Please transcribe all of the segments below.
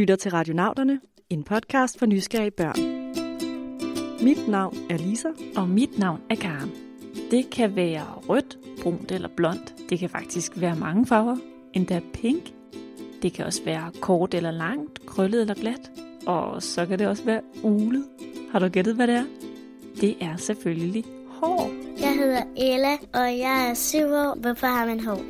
lytter til Radionauterne, en podcast for nysgerrige børn. Mit navn er Lisa. Og mit navn er Karen. Det kan være rødt, brunt eller blondt. Det kan faktisk være mange farver. Endda pink. Det kan også være kort eller langt, krøllet eller glat. Og så kan det også være ulet. Har du gættet, hvad det er? Det er selvfølgelig hår. Jeg hedder Ella, og jeg er syv år. Hvorfor har man hår?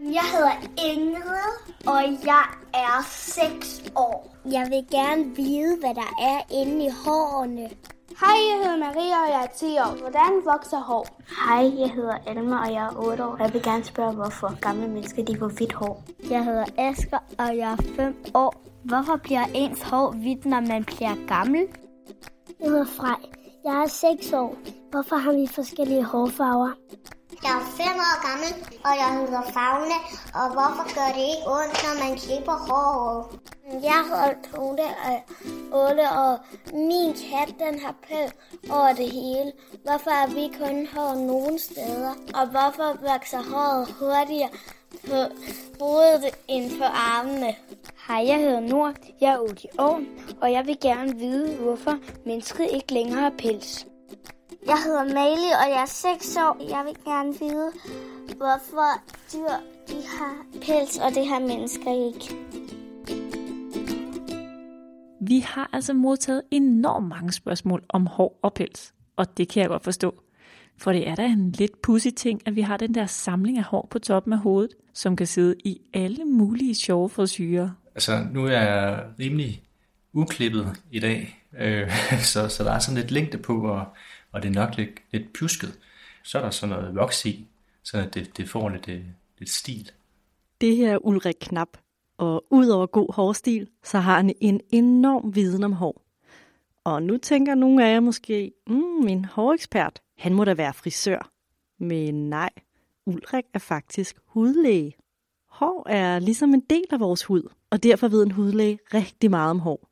Jeg hedder Ingrid, og jeg er 6 år. Jeg vil gerne vide, hvad der er inde i hårene. Hej, jeg hedder Maria, og jeg er 10 år. Hvordan vokser hår? Hej, jeg hedder Alma, og jeg er 8 år. Jeg vil gerne spørge, hvorfor gamle mennesker de får hvidt hår. Jeg hedder Asger, og jeg er 5 år. Hvorfor bliver ens hår hvidt, når man bliver gammel? Jeg hedder Frej. Jeg er 6 år. Hvorfor har vi forskellige hårfarver? Jeg er fem år gammel, og jeg hedder Fagne. Og hvorfor gør det ikke ondt, når man klipper håret? Jeg hedder Tone og Ole, og Min kat, den har pæl over det hele. Hvorfor er vi kun hår nogle steder? Og hvorfor vokser håret hurtigere på hovedet end på armene? Hej, jeg hedder Nord. Jeg er 8 år, og jeg vil gerne vide, hvorfor mennesket ikke længere har pels. Jeg hedder Mali, og jeg er 6 år. Jeg vil gerne vide, hvorfor dyr de har pels, og det har mennesker ikke. Vi har altså modtaget enormt mange spørgsmål om hår og pels, og det kan jeg godt forstå. For det er da en lidt pussy ting, at vi har den der samling af hår på toppen af hovedet, som kan sidde i alle mulige sjove frisyrer. Altså, nu er jeg rimelig uklippet i dag, øh, så, så der er sådan lidt længde på, og, og det er nok lidt, lidt pjusket. Så er der sådan noget voks i, så det, det får lidt, øh, lidt stil. Det her er Ulrik Knap, og udover god hårstil, så har han en enorm viden om hår. Og nu tænker nogle af jer måske, mm, en hårekspert, han må da være frisør. Men nej, Ulrik er faktisk hudlæge. Hår er ligesom en del af vores hud, og derfor ved en hudlæge rigtig meget om hår.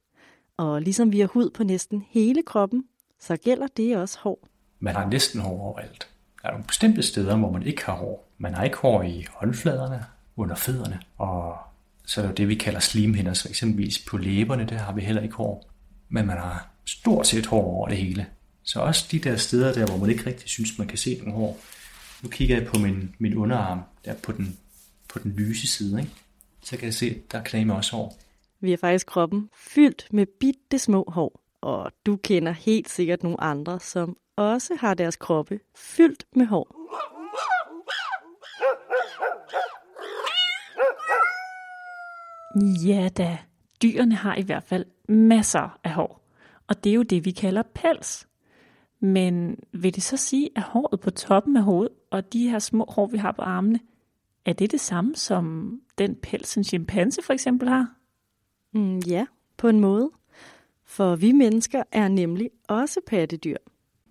Og ligesom vi har hud på næsten hele kroppen, så gælder det også hår. Man har næsten hår overalt. Der er nogle bestemte steder, hvor man ikke har hår. Man har ikke hår i håndfladerne, under fødderne, og så er det jo det, vi kalder slimhinder, så eksempelvis på læberne, der har vi heller ikke hår. Men man har stort set hår over det hele. Så også de der steder der, hvor man ikke rigtig synes, man kan se nogle hår. Nu kigger jeg på min, min underarm, der på den, på den lyse side, ikke? så kan jeg se, der er med også hår. Vi har faktisk kroppen fyldt med bitte små hår, og du kender helt sikkert nogle andre, som også har deres kroppe fyldt med hår. Ja da, dyrene har i hvert fald masser af hår, og det er jo det, vi kalder pels. Men vil det så sige, at håret på toppen af hovedet og de her små hår, vi har på armene, er det det samme som den pels, en chimpanse for eksempel har? Mm, ja, på en måde. For vi mennesker er nemlig også pattedyr.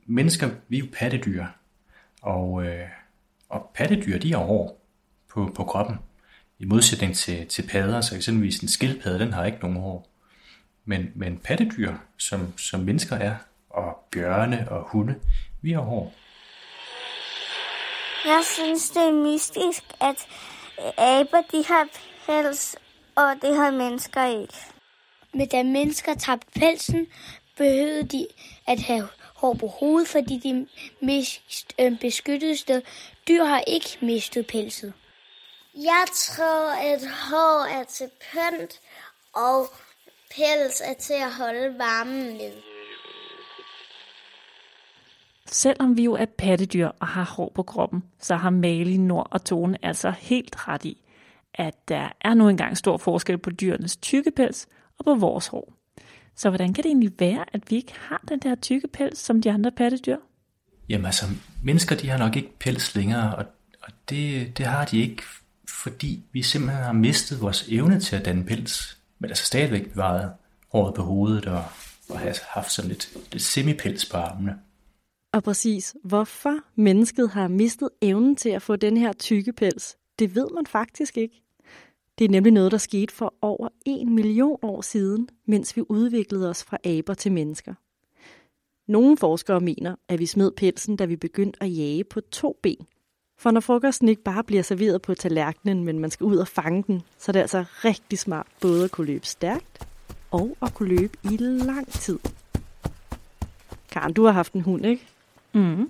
Mennesker, vi er jo pattedyr. Og, øh, og pattedyr, de har hår på, på kroppen. I modsætning til, til padder, så eksempelvis en skildpadde, den har ikke nogen hår. Men, men pattedyr, som, som mennesker er, og bjørne og hunde, vi har hår. Jeg synes, det er mystisk, at aber de har pels, og det har mennesker ikke. Men da mennesker tabte pelsen, behøvede de at have hår på hovedet, fordi de mest øh, beskyttede dyr har ikke mistet pelset. Jeg tror, at hår er til pynt, og pels er til at holde varmen med. Selvom vi jo er pattedyr og har hår på kroppen, så har Malin, Nord og Tone altså helt ret i, at der er nu engang stor forskel på dyrenes tykkepels og på vores hår. Så hvordan kan det egentlig være, at vi ikke har den der tykke pels som de andre pattedyr? Jamen altså, mennesker de har nok ikke pels længere, og, og det, det har de ikke, fordi vi simpelthen har mistet vores evne til at danne pels, men altså stadigvæk bevaret håret på hovedet og, og har haft sådan lidt, lidt semipels på armene. Og præcis, hvorfor mennesket har mistet evnen til at få den her tykke pels, det ved man faktisk ikke. Det er nemlig noget, der skete for over en million år siden, mens vi udviklede os fra aber til mennesker. Nogle forskere mener, at vi smed pelsen, da vi begyndte at jage på to ben. For når frokosten ikke bare bliver serveret på tallerkenen, men man skal ud og fange den, så er det altså rigtig smart både at kunne løbe stærkt og at kunne løbe i lang tid. Karen, du har haft en hund, ikke? Mm.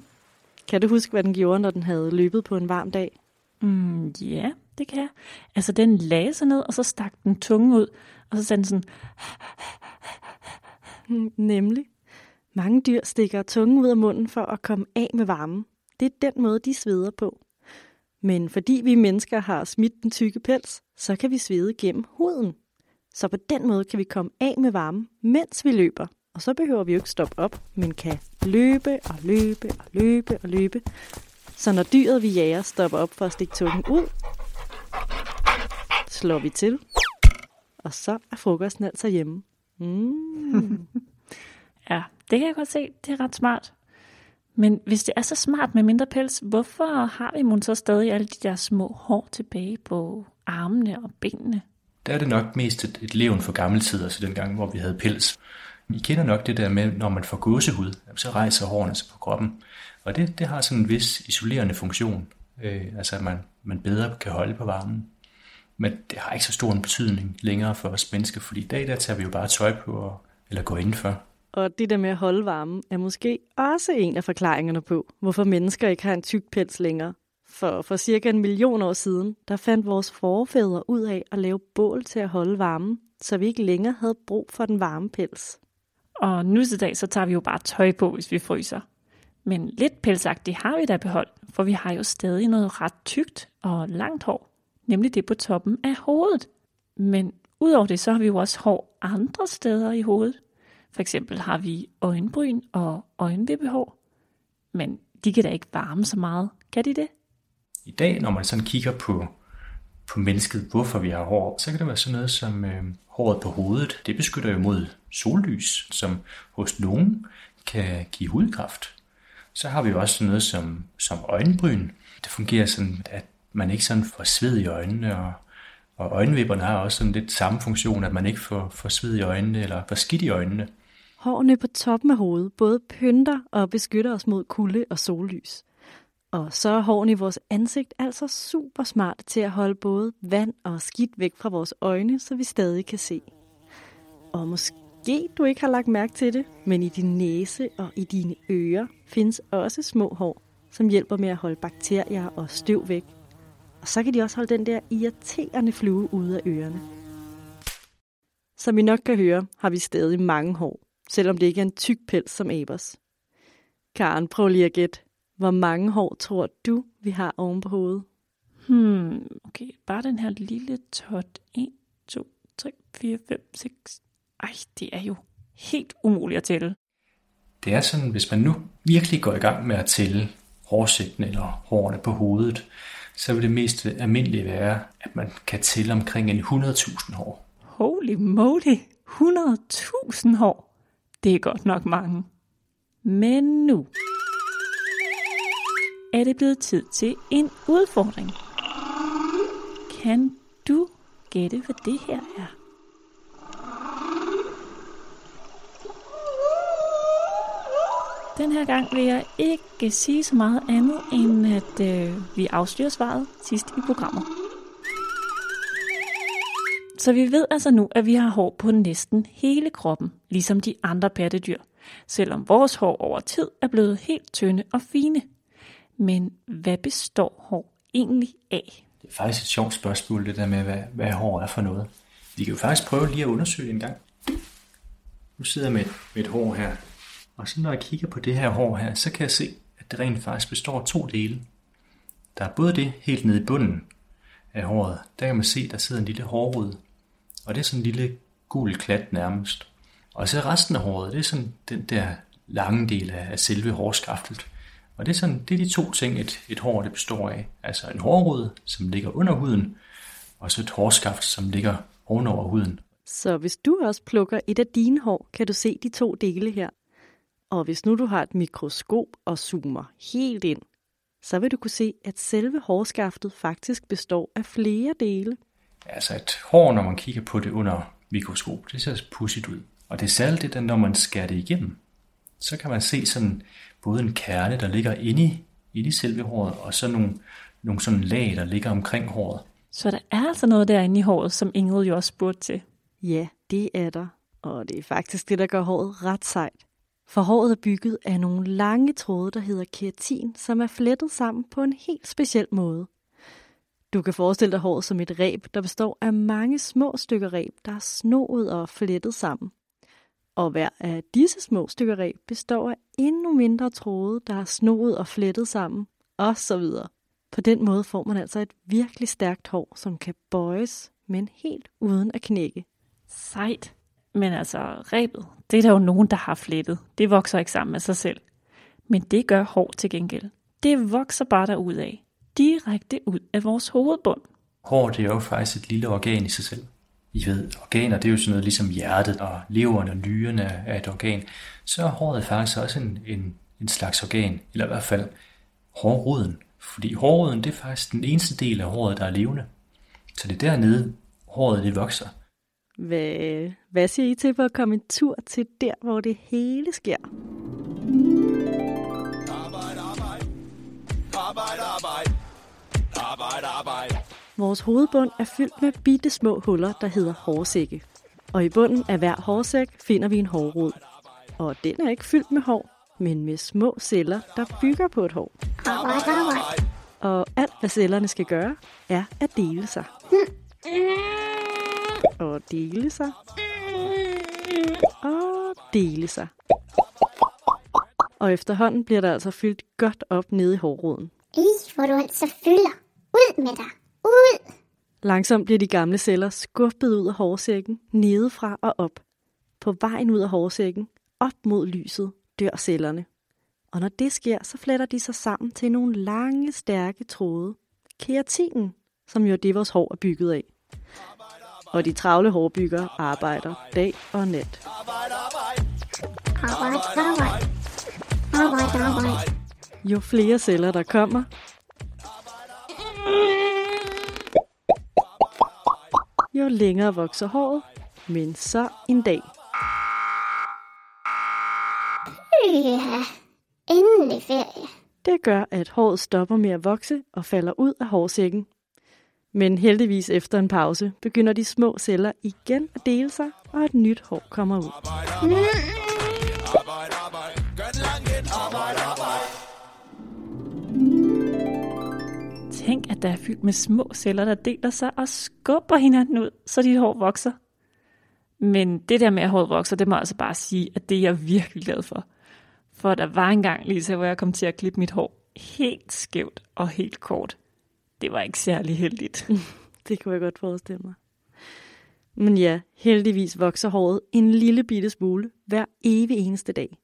Kan du huske, hvad den gjorde, når den havde løbet på en varm dag? Mm, ja, det kan jeg. Altså, den lagde sig ned, og så stak den tunge ud, og så sagde den sådan, hmm, Nemlig. Mange dyr stikker tungen ud af munden for at komme af med varmen. Det er den måde, de sveder på. Men fordi vi mennesker har smidt den tykke pels, så kan vi svede gennem huden. Så på den måde kan vi komme af med varmen, mens vi løber. Og så behøver vi jo ikke stoppe op, men kan løbe og løbe og løbe og løbe. Så når dyret, vi jager, stopper op for at stikke tungen ud, slår vi til, og så er frokosten altså hjemme. Mm. ja, det kan jeg godt se, det er ret smart. Men hvis det er så smart med mindre pels, hvorfor har vi måske så stadig alle de der små hår tilbage på armene og benene? Der er det nok mest et, et levn for gammel tid, altså den gang, hvor vi havde pels. I kender nok det der med, når man får gåsehud, så rejser hårene sig på kroppen. Og det, det har sådan en vis isolerende funktion, øh, altså at man, man bedre kan holde på varmen. Men det har ikke så stor en betydning længere for os mennesker, fordi i dag der tager vi jo bare tøj på, og, eller går indenfor. Og det der med at holde varmen er måske også en af forklaringerne på, hvorfor mennesker ikke har en tyk pels længere. For for cirka en million år siden, der fandt vores forfædre ud af at lave bål til at holde varmen, så vi ikke længere havde brug for den varme pels. Og nu til dag, så tager vi jo bare tøj på, hvis vi fryser. Men lidt pelsagtigt har vi da beholdt, for vi har jo stadig noget ret tykt og langt hår, nemlig det på toppen af hovedet. Men udover det, så har vi jo også hår andre steder i hovedet. For eksempel har vi øjenbryn og øjenvippehår. Men de kan da ikke varme så meget. Kan de det? I dag, når man sådan kigger på, på mennesket, hvorfor vi har hår, så kan det være sådan noget som øh, håret på hovedet. Det beskytter jo mod sollys, som hos nogen kan give hudkræft. Så har vi jo også sådan noget som, som øjenbryn. Det fungerer sådan, at man ikke sådan får sved i øjnene, og, og øjenvipperne har også sådan lidt samme funktion, at man ikke får, får sved i øjnene eller får skidt i øjnene. Hårene på toppen af hovedet både pynter og beskytter os mod kulde og sollys. Og så er hårene i vores ansigt altså super smart til at holde både vand og skidt væk fra vores øjne, så vi stadig kan se. Og måske du ikke har lagt mærke til det, men i din næse og i dine ører findes også små hår, som hjælper med at holde bakterier og støv væk. Og så kan de også holde den der irriterende flue ude af ørerne. Som I nok kan høre, har vi stadig mange hår, selvom det ikke er en tyk pels som abers. Karen, prøv lige at gætte. Hvor mange hår tror du, vi har oven på hovedet? Hmm, okay, bare den her lille tot. 1, 2, 3, 4, 5, 6. Ej, det er jo helt umuligt at tælle. Det er sådan, hvis man nu virkelig går i gang med at tælle hårsætten eller hårene på hovedet, så vil det mest almindelige være, at man kan tælle omkring en 100.000 hår. Holy moly, 100.000 hår. Det er godt nok mange. Men nu er det blevet tid til en udfordring. Kan du gætte, hvad det her er? Den her gang vil jeg ikke sige så meget andet, end at øh, vi afslører svaret sidst i programmet. Så vi ved altså nu, at vi har hår på næsten hele kroppen, ligesom de andre pattedyr, selvom vores hår over tid er blevet helt tynde og fine. Men hvad består hår egentlig af? Det er faktisk et sjovt spørgsmål, det der med, hvad, hvad hår er for noget. Vi kan jo faktisk prøve lige at undersøge det en gang. Nu sidder jeg med, med et hår her, og så når jeg kigger på det her hår her, så kan jeg se, at det rent faktisk består af to dele. Der er både det helt nede i bunden af håret. Der kan man se, der sidder en lille hårrod. Og det er sådan en lille gul klat nærmest. Og så resten af håret, det er sådan den der lange del af selve hårskaftet. Og det er, sådan, det er de to ting, et, et hår det består af. Altså en hårrod, som ligger under huden, og så et hårskaft, som ligger ovenover huden. Så hvis du også plukker et af dine hår, kan du se de to dele her. Og hvis nu du har et mikroskop og zoomer helt ind, så vil du kunne se, at selve hårskaftet faktisk består af flere dele. Altså et hår, når man kigger på det under mikroskop, det ser pudsigt ud. Og det er særligt det, når man skærer det igennem, så kan man se sådan både en kerne, der ligger inde i inde i selve håret, og så nogle, nogle sådan lag, der ligger omkring håret. Så der er altså noget derinde i håret, som Ingrid jo også spurgte til. Ja, det er der. Og det er faktisk det, der gør håret ret sejt. For håret er bygget af nogle lange tråde, der hedder keratin, som er flettet sammen på en helt speciel måde. Du kan forestille dig håret som et reb, der består af mange små stykker reb, der er snoet og flettet sammen. Og hver af disse små stykker reb består af endnu mindre tråde, der er snoet og flettet sammen, og så videre. På den måde får man altså et virkelig stærkt hår, som kan bøjes, men helt uden at knække. Sejt. Men altså, rebet, det er der jo nogen, der har flettet. Det vokser ikke sammen med sig selv. Men det gør hår til gengæld. Det vokser bare derud af. Direkte ud af vores hovedbund. Hår det er jo faktisk et lille organ i sig selv. I ved, organer det er jo sådan noget ligesom hjertet og leveren og nyrene er et organ. Så er håret faktisk også en, en, en slags organ, eller i hvert fald hårroden. Fordi hårroden det er faktisk den eneste del af håret, der er levende. Så det er dernede, håret det vokser. Hvad, hvad siger I til for at komme en tur til der, hvor det hele sker? Arbejde, arbejde. Arbejde, arbejde. Arbejde, arbejde. Vores hovedbund er fyldt med bitte små huller, der hedder hårsække. Og i bunden af hver hårsæk finder vi en hårrod. Og den er ikke fyldt med hår, men med små celler, der bygger på et hår. Arbejde, arbejde. Og alt, hvad cellerne skal gøre, er at dele sig. Og dele sig. Og dele sig. Og efterhånden bliver der altså fyldt godt op nede i hårroden. Ih, hvor du altså fylder. Ud med dig. Ud. Langsomt bliver de gamle celler skubbet ud af hårsækken, nedefra og op. På vejen ud af hårsækken, op mod lyset, dør cellerne. Og når det sker, så fletter de sig sammen til nogle lange, stærke tråde. Keratinen, som jo er det, vores hår er bygget af. Og de travle hårbyggere arbejder dag og nat. Arbejde, arbejde. Arbejde, arbejde. Jo flere celler der kommer, jo længere vokser håret, men så en dag. Ja, endelig ferie. Det gør, at håret stopper med at vokse og falder ud af hårsækken. Men heldigvis efter en pause begynder de små celler igen at dele sig, og et nyt hår kommer ud. Tænk, at der er fyldt med små celler, der deler sig og skubber hinanden ud, så dit hår vokser. Men det der med, at håret vokser, det må jeg altså bare sige, at det er jeg virkelig glad for. For der var engang, Lisa, hvor jeg kom til at klippe mit hår helt skævt og helt kort. Det var ikke særlig heldigt. Det kunne jeg godt forestille mig. Men ja, heldigvis vokser håret en lille bitte smule hver evig eneste dag.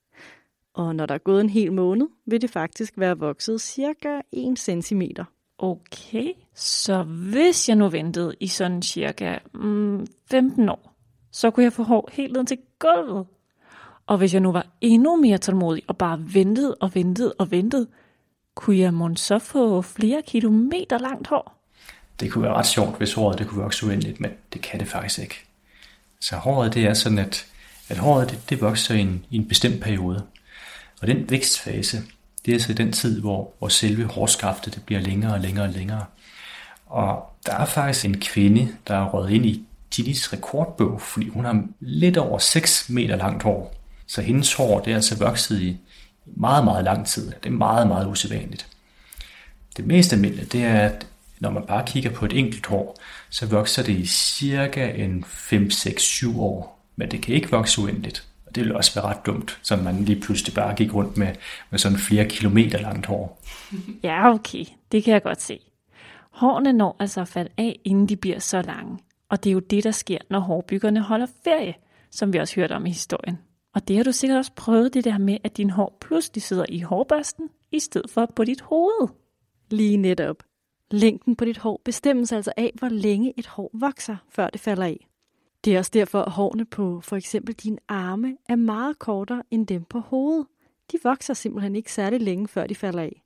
Og når der er gået en hel måned, vil det faktisk være vokset cirka 1 cm. Okay, så hvis jeg nu ventede i sådan cirka mm, 15 år, så kunne jeg få hår helt ned til gulvet. Og hvis jeg nu var endnu mere tålmodig og bare ventede og ventede og ventede, kunne jeg måske så få flere kilometer langt hår? Det kunne være ret sjovt, hvis håret det kunne vokse uendeligt, men det kan det faktisk ikke. Så håret det er sådan, at, at håret det, det vokser i en, i en bestemt periode. Og den vækstfase, det er så den tid, hvor, hvor selve hårskaftet det bliver længere og længere og længere. Og der er faktisk en kvinde, der er røget ind i Guinness rekordbog, fordi hun har lidt over 6 meter langt hår. Så hendes hår det er altså vokset i meget, meget lang tid. Det er meget, meget usædvanligt. Det mest almindelige, det er, at når man bare kigger på et enkelt hår, så vokser det i cirka en 5, 6, 7 år. Men det kan ikke vokse uendeligt. Og det ville også være ret dumt, så man lige pludselig bare gik rundt med, med sådan flere kilometer langt hår. Ja, okay. Det kan jeg godt se. Hårene når altså at falde af, inden de bliver så lange. Og det er jo det, der sker, når hårbyggerne holder ferie, som vi også hørte om i historien. Og det har du sikkert også prøvet det der med, at din hår pludselig sidder i hårbørsten, i stedet for på dit hoved. Lige netop. Længden på dit hår bestemmes altså af, hvor længe et hår vokser, før det falder af. Det er også derfor, at hårene på for eksempel dine arme er meget kortere end dem på hovedet. De vokser simpelthen ikke særlig længe, før de falder af.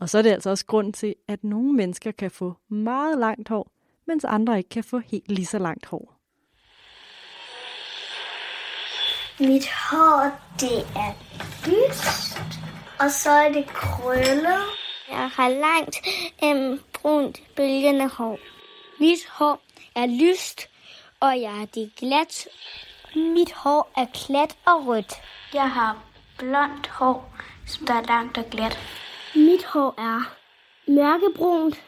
Og så er det altså også grund til, at nogle mennesker kan få meget langt hår, mens andre ikke kan få helt lige så langt hår. Mit hår, det er lyst, og så er det krøllet, Jeg har langt øhm, brunt bølgende hår. Mit hår er lyst, og jeg er det glat. Mit hår er klat og rødt. Jeg har blondt hår, som der er langt og glat. Mit hår er mørkebrunt,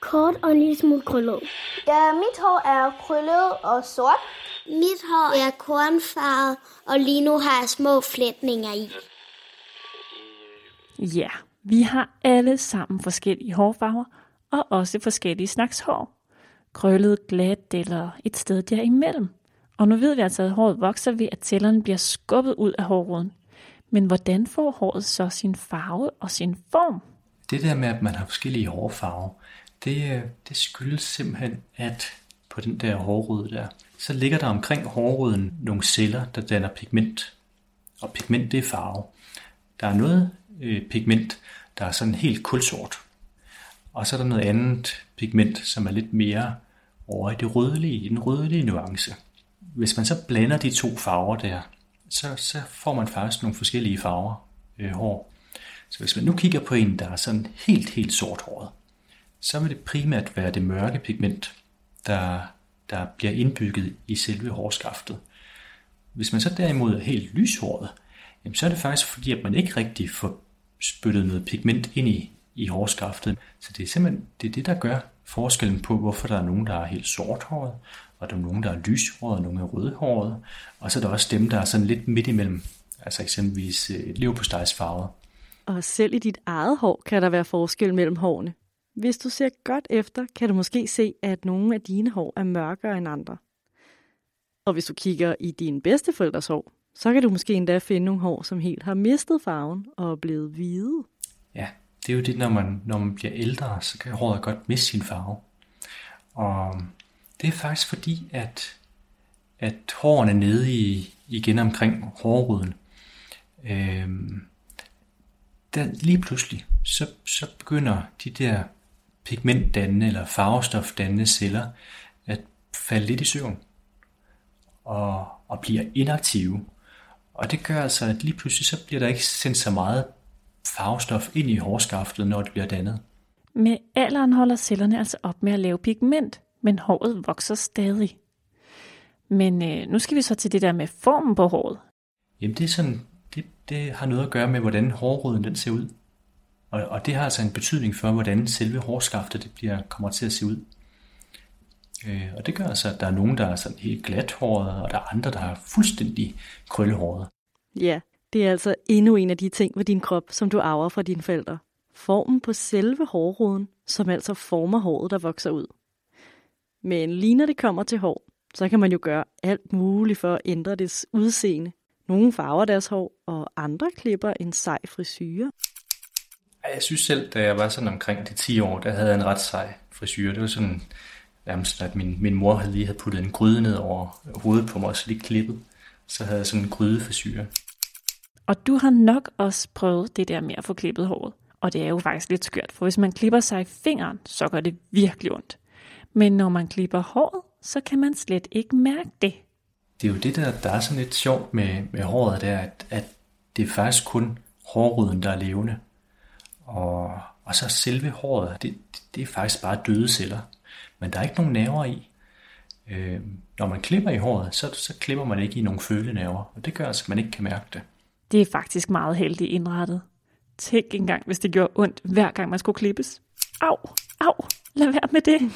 kort og en lille smule krøllet. Ja, mit hår er krøllet og sort. Mit hår er kornfarvet, og lige nu har jeg små flætninger i. Ja, vi har alle sammen forskellige hårfarver, og også forskellige slags hår. Krøllet, glat eller et sted derimellem. Og nu ved vi altså, at håret vokser ved, at cellerne bliver skubbet ud af hårroden. Men hvordan får håret så sin farve og sin form? Det der med, at man har forskellige hårfarver, det, øh, det skyldes simpelthen, at på den der hårrode der, så ligger der omkring hårroden nogle celler, der danner pigment. Og pigment, det er farve. Der er noget øh, pigment, der er sådan helt kulsort. Og så er der noget andet pigment, som er lidt mere over i det rødlige, i den rødlige nuance. Hvis man så blander de to farver der, så, så får man faktisk nogle forskellige farver øh, hår. Så hvis man nu kigger på en, der er sådan helt, helt sort håret, så vil det primært være det mørke pigment, der, der bliver indbygget i selve hårskaftet. Hvis man så derimod er helt lyshåret, jamen så er det faktisk fordi, at man ikke rigtig får spyttet noget pigment ind i, i hårskaftet. Så det er simpelthen det, er det, der gør forskellen på, hvorfor der er nogen, der er helt sorthåret, og der er nogen, der er lyshåret, og nogen er rødhåret, og så er der også dem, der er sådan lidt midt imellem, altså eksempelvis øh, leverpostejsfarvet. Og selv i dit eget hår kan der være forskel mellem hårene. Hvis du ser godt efter, kan du måske se, at nogle af dine hår er mørkere end andre. Og hvis du kigger i dine bedsteforældres hår, så kan du måske endda finde nogle hår, som helt har mistet farven og er blevet hvide. Ja, det er jo det, når man, når man bliver ældre, så kan håret godt miste sin farve. Og det er faktisk fordi, at, at hårene nede i, igen omkring hårruden, øh, der lige pludselig, så, så begynder de der pigmentdannende eller farvestofdannende celler at falde lidt i søvn og, og bliver inaktive. Og det gør altså, at lige pludselig så bliver der ikke sendt så meget farvestof ind i hårskaftet, når det bliver dannet. Med alderen holder cellerne altså op med at lave pigment, men håret vokser stadig. Men øh, nu skal vi så til det der med formen på håret. Jamen det er sådan, det, det har noget at gøre med, hvordan hårroden den ser ud. Og, og det har altså en betydning for, hvordan selve hårskaftet det bliver, kommer til at se ud. Øh, og det gør altså, at der er nogen, der er sådan helt glathårede, og der er andre, der har fuldstændig krøllehåret. Ja, det er altså endnu en af de ting ved din krop, som du arver fra dine forældre. Formen på selve hårroden, som altså former håret, der vokser ud. Men lige når det kommer til hår, så kan man jo gøre alt muligt for at ændre dets udseende. Nogle farver deres hår, og andre klipper en sej frisyre. Jeg synes selv, da jeg var sådan omkring de 10 år, der havde jeg en ret sej frisyr. Det var sådan nærmest, at min, min mor havde lige havde puttet en gryde ned over hovedet på mig, og så lige klippet. Så havde jeg sådan en grydefrisyr. Og du har nok også prøvet det der med at få klippet håret. Og det er jo faktisk lidt skørt, for hvis man klipper sig i fingeren, så gør det virkelig ondt. Men når man klipper håret, så kan man slet ikke mærke det. Det er jo det, der, der er sådan lidt sjovt med, med håret, der, at, at det er faktisk kun hårruden, der er levende. Og, og så selve håret, det, det er faktisk bare døde celler. Men der er ikke nogen nerver i. Øh, når man klipper i håret, så, så klipper man ikke i nogle følenerver, og det gør altså, at man ikke kan mærke det. Det er faktisk meget heldigt indrettet. Tænk engang, hvis det gjorde ondt, hver gang man skulle klippes. Au, au, lad være med det.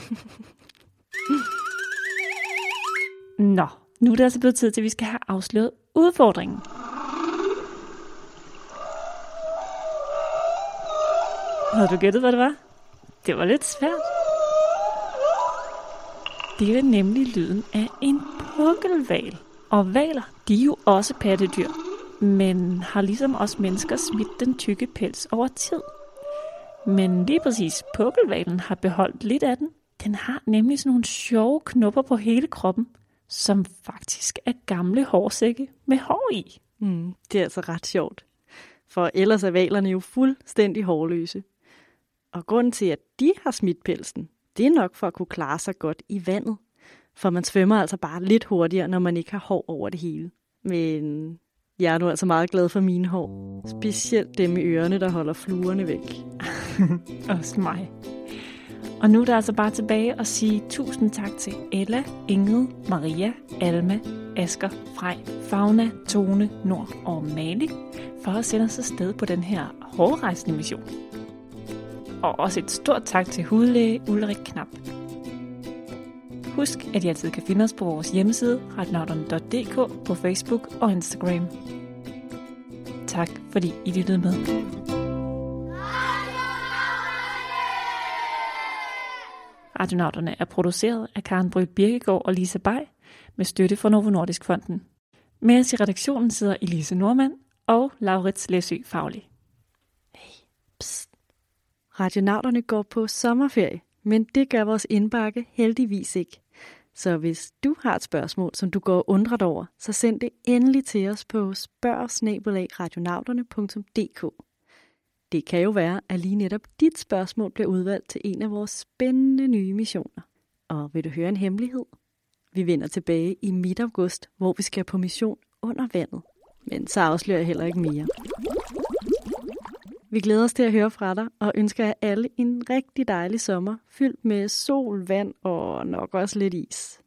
Nå, nu er det altså blevet tid til, at vi skal have afsløret udfordringen. Havde du gættet, hvad det var? Det var lidt svært. Det er nemlig lyden af en pukkelval. Og valer, de er jo også pattedyr, men har ligesom os mennesker smidt den tykke pels over tid. Men lige præcis pukkelvalen har beholdt lidt af den. Den har nemlig sådan nogle sjove knopper på hele kroppen, som faktisk er gamle hårsække med hår i. Mm, det er altså ret sjovt. For ellers er valerne jo fuldstændig hårløse. Og grunden til, at de har smidt pelsen, det er nok for at kunne klare sig godt i vandet. For man svømmer altså bare lidt hurtigere, når man ikke har hår over det hele. Men jeg er nu altså meget glad for mine hår. Specielt dem i ørerne, der holder fluerne væk. Også mig. Og nu er der altså bare tilbage at sige tusind tak til Ella, Ingrid, Maria, Alma, Asker, Frej, Fauna, Tone, Nord og Mali for at sende os afsted på den her hårdrejsende mission. Og også et stort tak til hudlæge Ulrik Knap. Husk, at I altid kan finde os på vores hjemmeside retnauterne.dk på Facebook og Instagram. Tak fordi I lyttede med. Radionauterne er produceret af Karen Bryl Birkegaard og Lisa Bay med støtte fra Novo Nordisk Fonden. Med os i redaktionen sidder Elise Normand og Laurits Læsø Faglig. Psst. Radionauterne går på sommerferie, men det gør vores indbakke heldigvis ikke. Så hvis du har et spørgsmål, som du går undret over, så send det endelig til os på spørgsnabelagradionauterne.dk. Det kan jo være, at lige netop dit spørgsmål bliver udvalgt til en af vores spændende nye missioner. Og vil du høre en hemmelighed? Vi vender tilbage i midt august, hvor vi skal på mission under vandet. Men så afslører jeg heller ikke mere. Vi glæder os til at høre fra dig, og ønsker jer alle en rigtig dejlig sommer, fyldt med sol, vand og nok også lidt is.